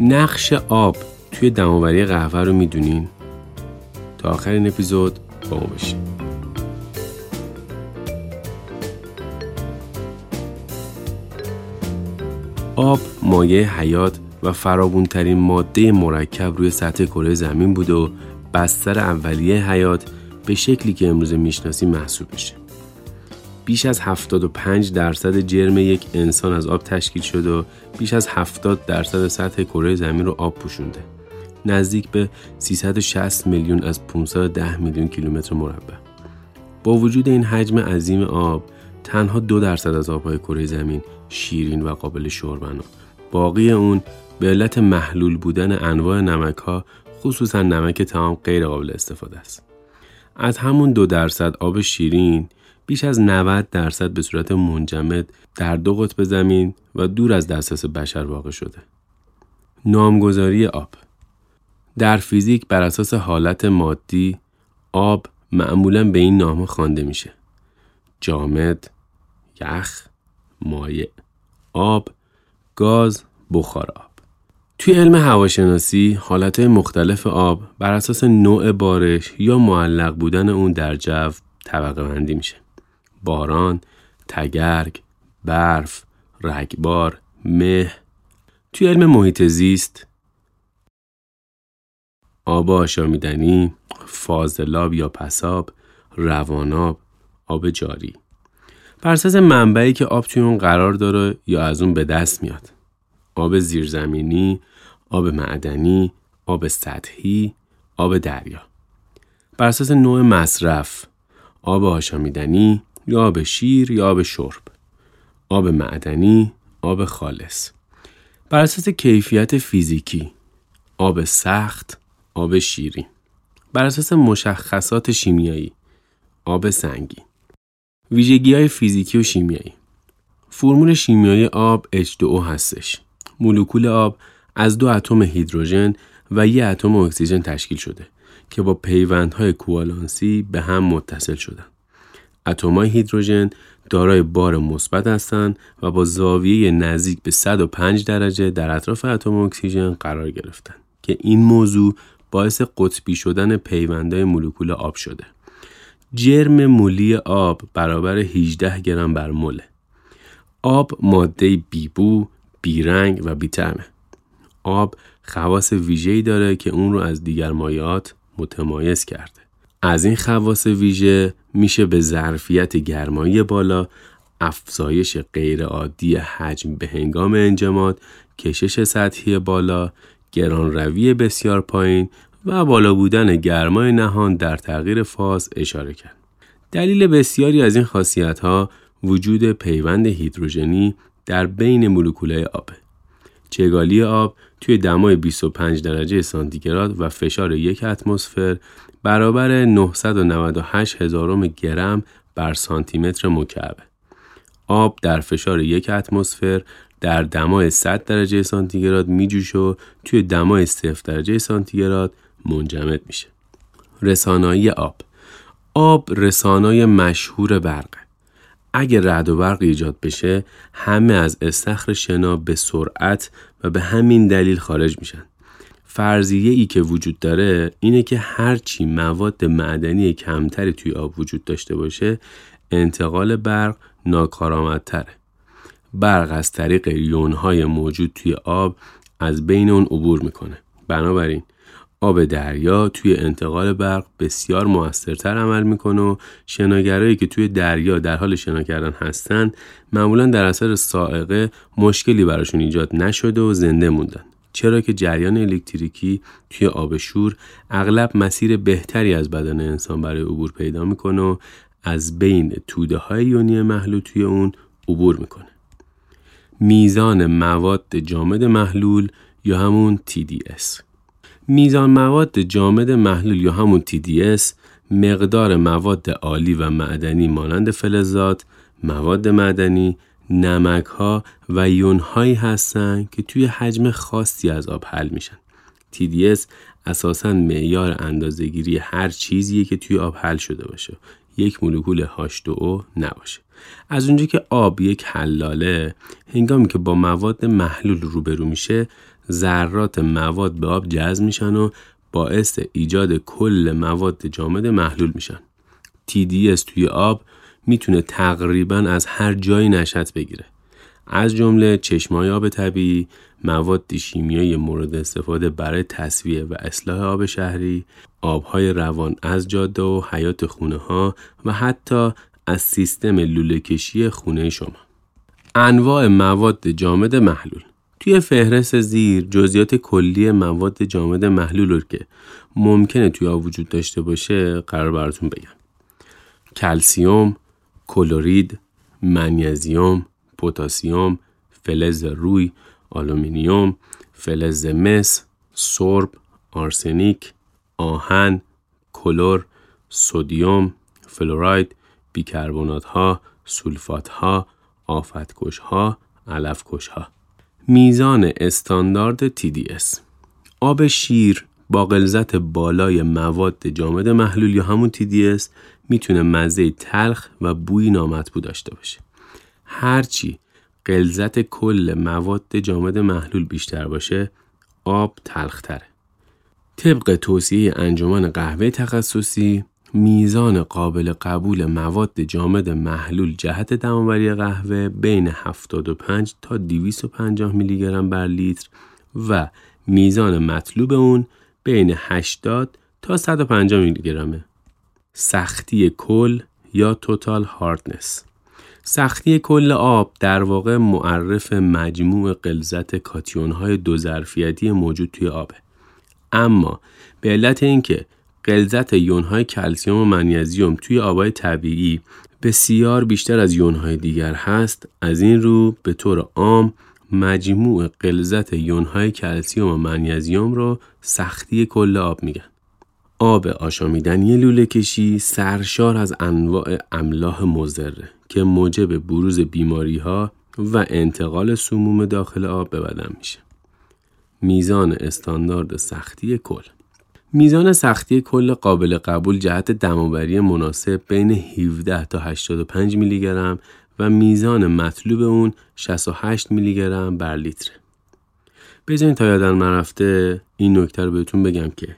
نقش آب توی دماوری قهوه رو می‌دونین؟ تا آخرین اپیزود با ما بشین آب مایه حیات و فرابونترین ماده مرکب روی سطح کره زمین بود و بستر اولیه حیات به شکلی که امروز می‌شناسیم محسوب میشه. بیش از 75 درصد جرم یک انسان از آب تشکیل شده و بیش از 70 درصد سطح کره زمین رو آب پوشونده. نزدیک به 360 میلیون از 510 میلیون کیلومتر مربع. با وجود این حجم عظیم آب، تنها دو درصد از آبهای کره زمین شیرین و قابل شربن باقی اون به علت محلول بودن انواع نمک ها خصوصا نمک تمام غیر قابل استفاده است. از همون دو درصد آب شیرین بیش از 90 درصد به صورت منجمد در دو قطب زمین و دور از دسترس بشر واقع شده. نامگذاری آب در فیزیک بر اساس حالت مادی آب معمولا به این نام خوانده میشه. جامد، یخ، مایع، آب، گاز، بخار آب. توی علم هواشناسی حالت مختلف آب بر اساس نوع بارش یا معلق بودن اون در جو طبقه بندی میشه. باران، تگرگ، برف، رگبار، مه. توی علم محیط زیست آب آشامیدنی، فاضلاب یا پساب، رواناب، آب جاری. بر اساس منبعی که آب توی اون قرار داره یا از اون به دست میاد. آب زیرزمینی، آب معدنی، آب سطحی، آب دریا. بر اساس نوع مصرف، آب آشامیدنی یا آب شیر یا آب شرب. آب معدنی، آب خالص. بر اساس کیفیت فیزیکی، آب سخت، آب شیرین. بر اساس مشخصات شیمیایی، آب سنگین. ویژگی های فیزیکی و شیمیایی فرمول شیمیایی آب H2O هستش. مولکول آب از دو اتم هیدروژن و یک اتم اکسیژن تشکیل شده که با پیوندهای کوالانسی به هم متصل شدن. اتمهای هیدروژن دارای بار مثبت هستند و با زاویه نزدیک به 105 درجه در اطراف اتم اکسیژن قرار گرفتن که این موضوع باعث قطبی شدن پیوندهای مولکول آب شده. جرم مولی آب برابر 18 گرم بر مله. آب ماده بیبو، بیرنگ و بیتمه. آب خواص ویژه‌ای داره که اون رو از دیگر مایعات متمایز کرده. از این خواص ویژه میشه به ظرفیت گرمایی بالا، افزایش غیرعادی حجم به هنگام انجماد، کشش سطحی بالا، گرانروی بسیار پایین و بالا بودن گرمای نهان در تغییر فاز اشاره کرد. دلیل بسیاری از این خاصیت ها وجود پیوند هیدروژنی در بین مولکولهای آب. چگالی آب توی دمای 25 درجه سانتیگراد و فشار یک اتمسفر برابر 998 هزارم گرم بر سانتیمتر مکعب. آب در فشار یک اتمسفر در دمای 100 درجه سانتیگراد میجوش و توی دمای 0 درجه سانتیگراد منجمد میشه. رسانایی آب آب رسانای مشهور برقه. اگر رعد و برق ایجاد بشه همه از استخر شنا به سرعت و به همین دلیل خارج میشن. فرضیه ای که وجود داره اینه که هرچی مواد معدنی کمتری توی آب وجود داشته باشه انتقال برق ناکارآمدتره. برق از طریق یونهای موجود توی آب از بین اون عبور می‌کنه. بنابراین آب دریا توی انتقال برق بسیار موثرتر عمل می‌کنه و شناگرایی که توی دریا در حال شنا کردن هستن معمولا در اثر سائقه مشکلی براشون ایجاد نشده و زنده موندن. چرا که جریان الکتریکی توی آب شور اغلب مسیر بهتری از بدن انسان برای عبور پیدا می‌کنه و از بین توده های یونی محلول توی اون عبور می‌کنه. میزان مواد جامد محلول یا همون TDS میزان مواد جامد محلول یا همون TDS مقدار مواد عالی و معدنی مانند فلزات، مواد معدنی، نمک ها و یون هایی هستند که توی حجم خاصی از آب حل میشن. TDS اساساً معیار اندازهگیری هر چیزیه که توی آب حل شده باشه. یک مولکول H2O نباشه. از اونجا که آب یک حلاله هنگامی که با مواد محلول روبرو میشه ذرات مواد به آب جذب میشن و باعث ایجاد کل مواد جامد محلول میشن. TDS توی آب می‌تونه تقریبا از هر جایی نشت بگیره. از جمله چشمای آب طبیعی، مواد شیمیایی مورد استفاده برای تصویه و اصلاح آب شهری، آبهای روان از جاده و حیاط خونه ها و حتی از سیستم لوله کشی خونه شما. انواع مواد جامد محلول توی فهرست زیر جزئیات کلی مواد جامد محلول رو که ممکنه توی آب وجود داشته باشه قرار براتون بگم. کلسیوم، کلورید، منیزیم، پتاسیم، فلز روی، آلومینیوم، فلز مس، سرب، آرسنیک، آهن، کلور، سودیوم، فلوراید، بیکربنات ها، سولفات ها، آفتکش ها، علفکش ها. میزان استاندارد TDS آب شیر با غلظت بالای مواد جامد محلول یا همون TDS می‌تونه مزه تلخ و بوی نامطبوع داشته باشه. هرچی غلظت کل مواد جامد محلول بیشتر باشه آب تلختره. طبق توصیه انجمن قهوه تخصصی میزان قابل قبول مواد جامد محلول جهت دماوری قهوه بین 75 تا 250 میلی گرم بر لیتر و میزان مطلوب اون بین 80 تا 150 میلی گرمه. سختی کل یا توتال هاردنس سختی کل آب در واقع معرف مجموع قلزت کاتیون های دو ظرفیتی موجود توی آبه. اما به علت اینکه غلظت های کلسیوم و منیزیم توی آبای طبیعی بسیار بیشتر از های دیگر هست از این رو به طور عام مجموع غلظت های کلسیوم و منیزیم رو سختی کل آب میگن آب آشامیدنی لوله کشی سرشار از انواع املاح مزره که موجب بروز بیماری ها و انتقال سموم داخل آب به بدن میشه. میزان استاندارد سختی کل میزان سختی کل قابل قبول جهت دماوری مناسب بین 17 تا 85 میلی گرم و میزان مطلوب اون 68 میلی گرم بر لیتر. بذارین تا یادم نرفته این نکته رو بهتون بگم که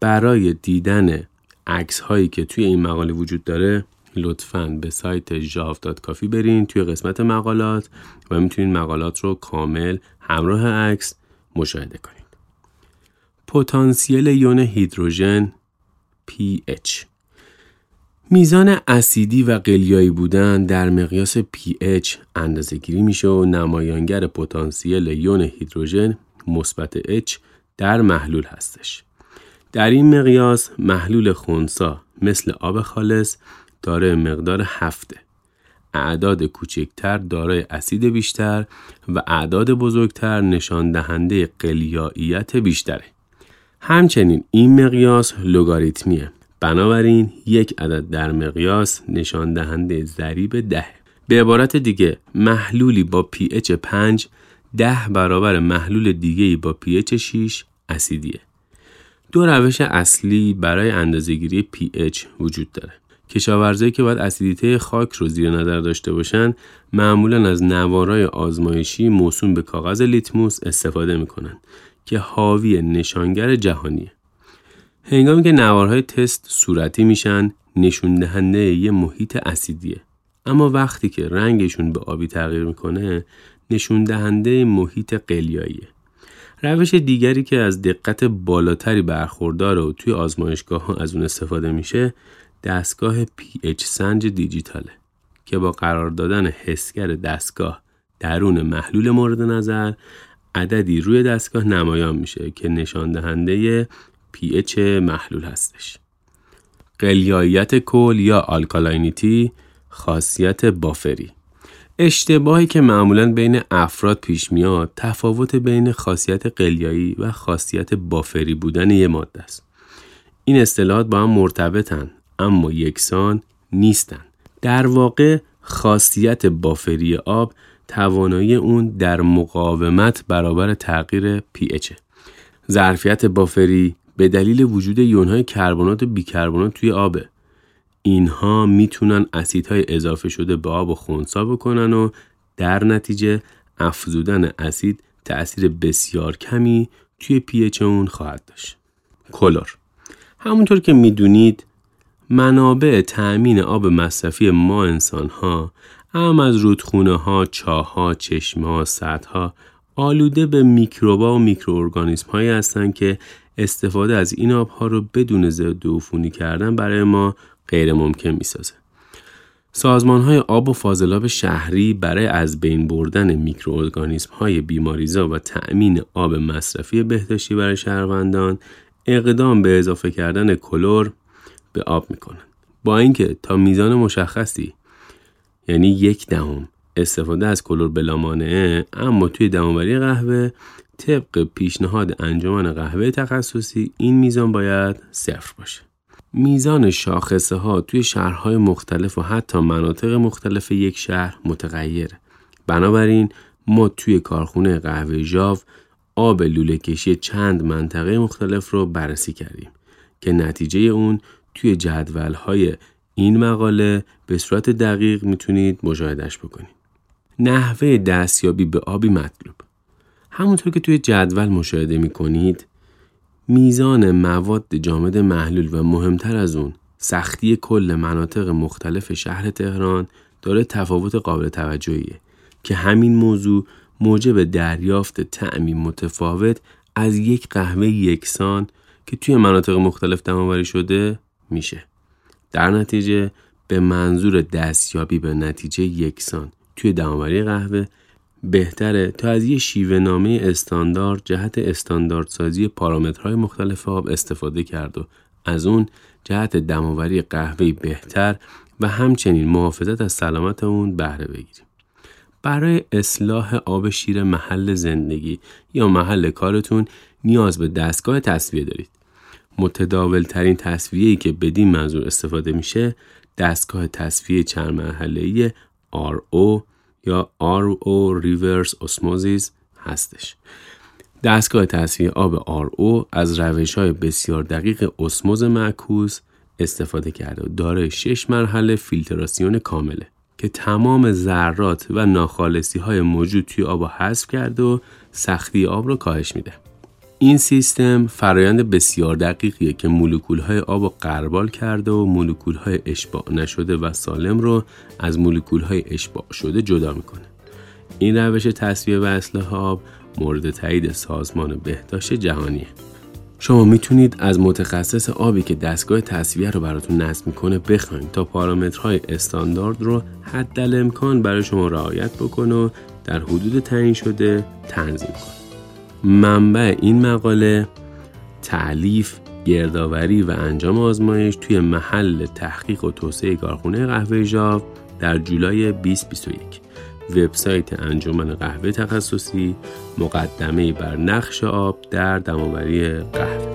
برای دیدن عکس هایی که توی این مقاله وجود داره لطفا به سایت جاف.کافی برین توی قسمت مقالات و می‌تونین مقالات رو کامل همراه عکس مشاهده کنید. پتانسیل یون هیدروژن pH میزان اسیدی و قلیایی بودن در مقیاس pH اندازه گیری میشه و نمایانگر پتانسیل یون هیدروژن مثبت H در محلول هستش. در این مقیاس محلول خونسا مثل آب خالص داره مقدار هفته. اعداد کوچکتر دارای اسید بیشتر و اعداد بزرگتر نشان دهنده قلیاییت بیشتره. همچنین این مقیاس لوگاریتمیه. بنابراین یک عدد در مقیاس نشان دهنده ضریب ده. به عبارت دیگه محلولی با pH 5 ده برابر محلول دیگه با pH 6 اسیدیه. دو روش اصلی برای اندازهگیری pH وجود داره. کشاورزایی که باید اسیدیته خاک رو زیر نظر داشته باشن معمولا از نوارای آزمایشی موسوم به کاغذ لیتموس استفاده می‌کنن که حاوی نشانگر جهانیه. هنگامی که نوارهای تست صورتی میشن نشون دهنده یه محیط اسیدیه. اما وقتی که رنگشون به آبی تغییر می‌کنه نشون دهنده محیط قلیاییه. روش دیگری که از دقت بالاتری برخوردار و توی آزمایشگاه ها از اون استفاده میشه دستگاه PH سنج دیجیتاله که با قرار دادن حسگر دستگاه درون محلول مورد نظر عددی روی دستگاه نمایان میشه که نشان دهنده pH محلول هستش. قلیاییت کل یا آلکالاینیتی خاصیت بافری اشتباهی که معمولا بین افراد پیش میاد تفاوت بین خاصیت قلیایی و خاصیت بافری بودن یه ماده است. این اصطلاحات با هم مرتبطن اما یکسان نیستن. در واقع خاصیت بافری آب توانایی اون در مقاومت برابر تغییر pH. ظرفیت بافری به دلیل وجود یونهای کربنات و بیکربنات توی آبه. اینها می‌تونن اسیدهای اضافه شده به آب و خونسا بکنن و در نتیجه افزودن اسید تأثیر بسیار کمی توی پیچ اون خواهد داشت. کلور همونطور که می‌دونید منابع تأمین آب مصرفی ما انسان ها هم از رودخونه ها، چاه ها، چشمه ها، ها آلوده به میکروبا و میکروارگانیسم هایی هستند که استفاده از این آبها رو بدون ضد عفونی کردن برای ما غیر ممکن می سازه. سازمان های آب و فاضلاب شهری برای از بین بردن میکروارگانیسم های بیماریزا و تأمین آب مصرفی بهداشتی برای شهروندان اقدام به اضافه کردن کلور به آب می‌کنن با اینکه تا میزان مشخصی یعنی یک دهم استفاده از کلور بلامانه اما توی دماوری قهوه طبق پیشنهاد انجمن قهوه تخصصی این میزان باید صفر باشه میزان شاخصه ها توی شهرهای مختلف و حتی مناطق مختلف یک شهر متغیره بنابراین ما توی کارخونه قهوه ژاو آب لوله کشی چند منطقه مختلف رو بررسی کردیم که نتیجه اون توی جدول های این مقاله به صورت دقیق می‌تونید مشاهدش بکنید. نحوه دستیابی به آبی مطلوب همونطور که توی جدول مشاهده می‌کنید میزان مواد جامد محلول و مهمتر از اون سختی کل مناطق مختلف شهر تهران داره تفاوت قابل توجهیه که همین موضوع موجب دریافت تعمی متفاوت از یک قهوه یکسان که توی مناطق مختلف دماوری شده میشه. در نتیجه به منظور دستیابی به نتیجه یکسان توی دماوری قهوه بهتره تا از یه شیوه نامه استاندارد جهت استانداردسازی پارامترهای مختلف آب استفاده کرد و از اون جهت دماوری قهوه بهتر و همچنین محافظت از سلامت اون بهره بگیریم. برای اصلاح آب شیر محل زندگی یا محل کارتون نیاز به دستگاه تصویه دارید. متداول ترین تصویه که بدین منظور استفاده میشه دستگاه تصفیه چند مرحله RO یا RO Reverse Osmosis هستش. دستگاه تصفیه آب RO از روش های بسیار دقیق اسموز معکوس استفاده کرده و دارای شش مرحله فیلتراسیون کامله که تمام ذرات و ناخالصی های موجود توی آب حذف کرده و سختی آب رو کاهش میده. این سیستم فرایند بسیار دقیقیه که مولکول های آب رو قربال کرده و مولکول های اشباع نشده و سالم رو از مولکول های اشباع شده جدا می‌کنه. این روش تصویه و اصلاح آب مورد تایید سازمان بهداشت جهانیه. شما می‌تونید از متخصص آبی که دستگاه تصویه رو براتون نصب می‌کنه بخواین تا پارامترهای استاندارد رو حد امکان برای شما رعایت بکنه و در حدود تعیین شده تنظیم کنه. منبع این مقاله تعلیف، گردآوری و انجام آزمایش توی محل تحقیق و توسعه کارخونه قهوه ژاو در جولای 2021 وبسایت انجمن قهوه تخصصی مقدمه بر نقش آب در دماوری قهوه.